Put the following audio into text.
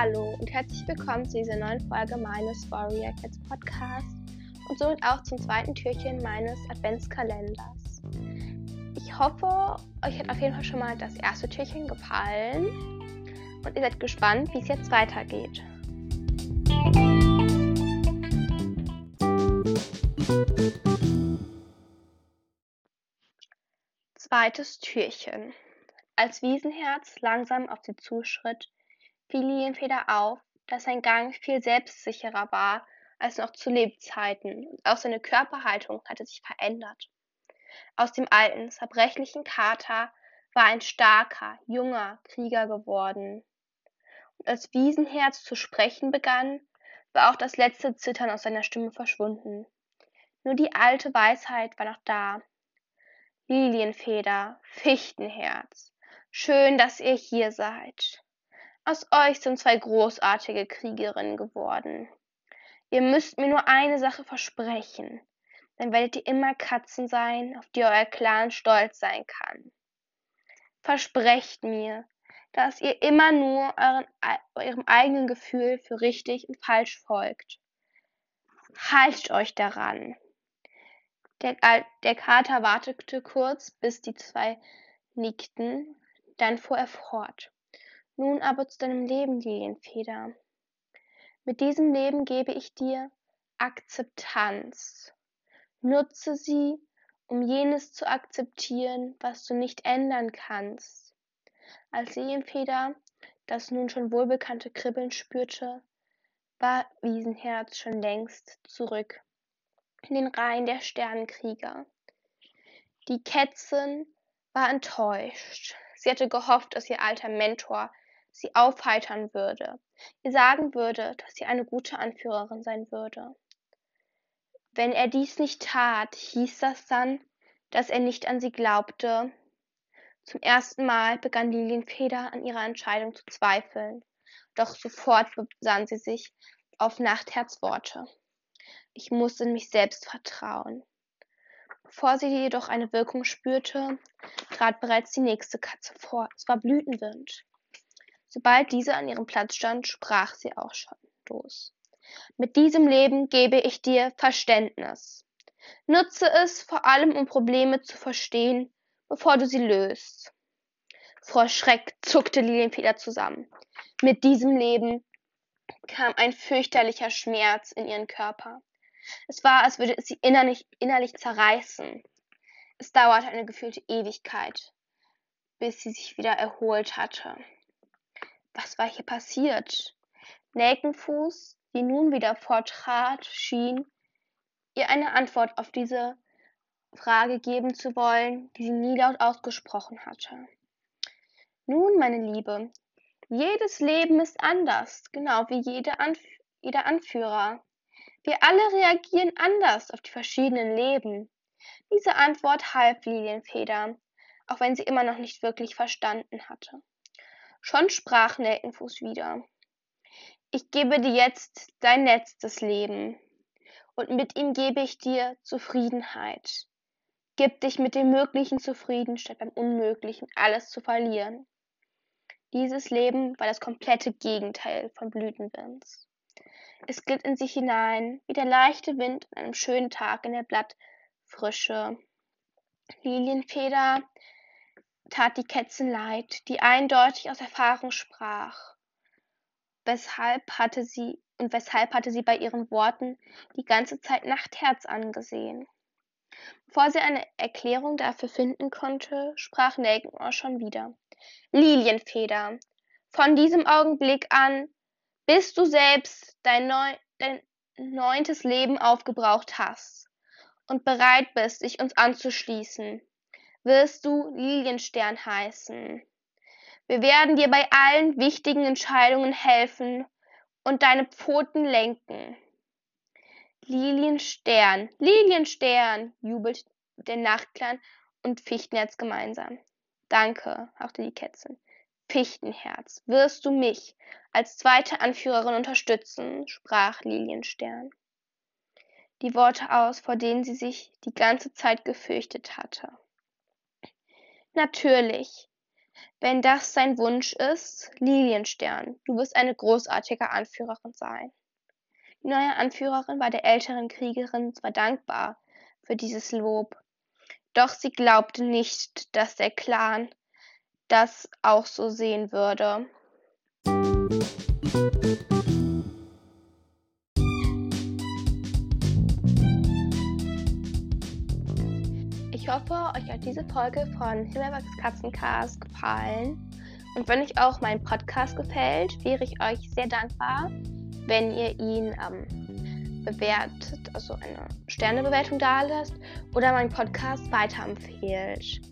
Hallo und herzlich willkommen zu dieser neuen Folge meines Warrior Cats Podcast und somit auch zum zweiten Türchen meines Adventskalenders. Ich hoffe, euch hat auf jeden Fall schon mal das erste Türchen gefallen und ihr seid gespannt, wie es jetzt weitergeht. Zweites Türchen. Als Wiesenherz langsam auf sie zuschritt, fiel Lilienfeder auf, dass sein Gang viel selbstsicherer war als noch zu Lebzeiten, und auch seine Körperhaltung hatte sich verändert. Aus dem alten, zerbrechlichen Kater war ein starker, junger Krieger geworden. Und als Wiesenherz zu sprechen begann, war auch das letzte Zittern aus seiner Stimme verschwunden. Nur die alte Weisheit war noch da. Lilienfeder, Fichtenherz, schön, dass ihr hier seid. Aus euch sind zwei großartige Kriegerinnen geworden. Ihr müsst mir nur eine Sache versprechen, dann werdet ihr immer Katzen sein, auf die euer Clan stolz sein kann. Versprecht mir, dass ihr immer nur euren, eurem eigenen Gefühl für richtig und falsch folgt. Haltet euch daran. Der, der Kater wartete kurz, bis die zwei nickten, dann fuhr er fort. Nun aber zu deinem Leben, Lilienfeder. Mit diesem Leben gebe ich dir Akzeptanz. Nutze sie, um jenes zu akzeptieren, was du nicht ändern kannst. Als Lilienfeder das nun schon wohlbekannte Kribbeln spürte, war Wiesenherz schon längst zurück in den Reihen der Sternenkrieger. Die Kätzin war enttäuscht. Sie hatte gehofft, dass ihr alter Mentor sie aufheitern würde, ihr sagen würde, dass sie eine gute Anführerin sein würde. Wenn er dies nicht tat, hieß das dann, dass er nicht an sie glaubte. Zum ersten Mal begann Lilienfeder an ihrer Entscheidung zu zweifeln, doch sofort besann sie sich auf Nachtherz Worte. Ich muss in mich selbst vertrauen. Bevor sie jedoch eine Wirkung spürte, trat bereits die nächste Katze vor. Es war Blütenwind. Sobald diese an ihrem Platz stand, sprach sie auch schon los. Mit diesem Leben gebe ich dir Verständnis. Nutze es vor allem, um Probleme zu verstehen, bevor du sie löst. Vor Schreck zuckte Lilienfeder zusammen. Mit diesem Leben kam ein fürchterlicher Schmerz in ihren Körper. Es war, als würde es sie innerlich, innerlich zerreißen. Es dauerte eine gefühlte Ewigkeit, bis sie sich wieder erholt hatte. Was war hier passiert? Nelkenfuß, die nun wieder vortrat, schien ihr eine Antwort auf diese Frage geben zu wollen, die sie nie laut ausgesprochen hatte. Nun, meine Liebe, jedes Leben ist anders, genau wie jede Anf jeder Anführer. Wir alle reagieren anders auf die verschiedenen Leben. Diese Antwort half Lilienfeder, auch wenn sie immer noch nicht wirklich verstanden hatte. Schon sprach Nelkenfuß wieder. Ich gebe dir jetzt dein letztes Leben, und mit ihm gebe ich dir Zufriedenheit. Gib dich mit dem Möglichen zufrieden, statt beim Unmöglichen alles zu verlieren. Dieses Leben war das komplette Gegenteil von Blütenwinds. Es glitt in sich hinein, wie der leichte Wind an einem schönen Tag in der Blattfrische. Lilienfeder tat die Kätzchen leid, die eindeutig aus Erfahrung sprach. Weshalb hatte sie und weshalb hatte sie bei ihren Worten die ganze Zeit Nachtherz angesehen? Bevor sie eine Erklärung dafür finden konnte, sprach Nelkenohr schon wieder. Lilienfeder, von diesem Augenblick an, bis du selbst dein, neu, dein neuntes Leben aufgebraucht hast und bereit bist, dich uns anzuschließen, wirst du Lilienstern heißen. Wir werden dir bei allen wichtigen Entscheidungen helfen und deine Pfoten lenken. Lilienstern, Lilienstern, jubelt der Nachtklan und Fichtenherz gemeinsam. Danke, hauchte die Kätzin. Fichtenherz, wirst du mich als zweite Anführerin unterstützen, sprach Lilienstern. Die Worte aus, vor denen sie sich die ganze Zeit gefürchtet hatte. Natürlich. Wenn das sein Wunsch ist, Lilienstern, du wirst eine großartige Anführerin sein. Die neue Anführerin war der älteren Kriegerin zwar dankbar für dieses Lob, doch sie glaubte nicht, dass der Clan das auch so sehen würde. Ich hoffe, euch hat diese Folge von Himmelwachs Katzencast gefallen. Und wenn euch auch mein Podcast gefällt, wäre ich euch sehr dankbar, wenn ihr ihn ähm, bewertet, also eine Sternebewertung da lasst oder meinen Podcast weiterempfehlt.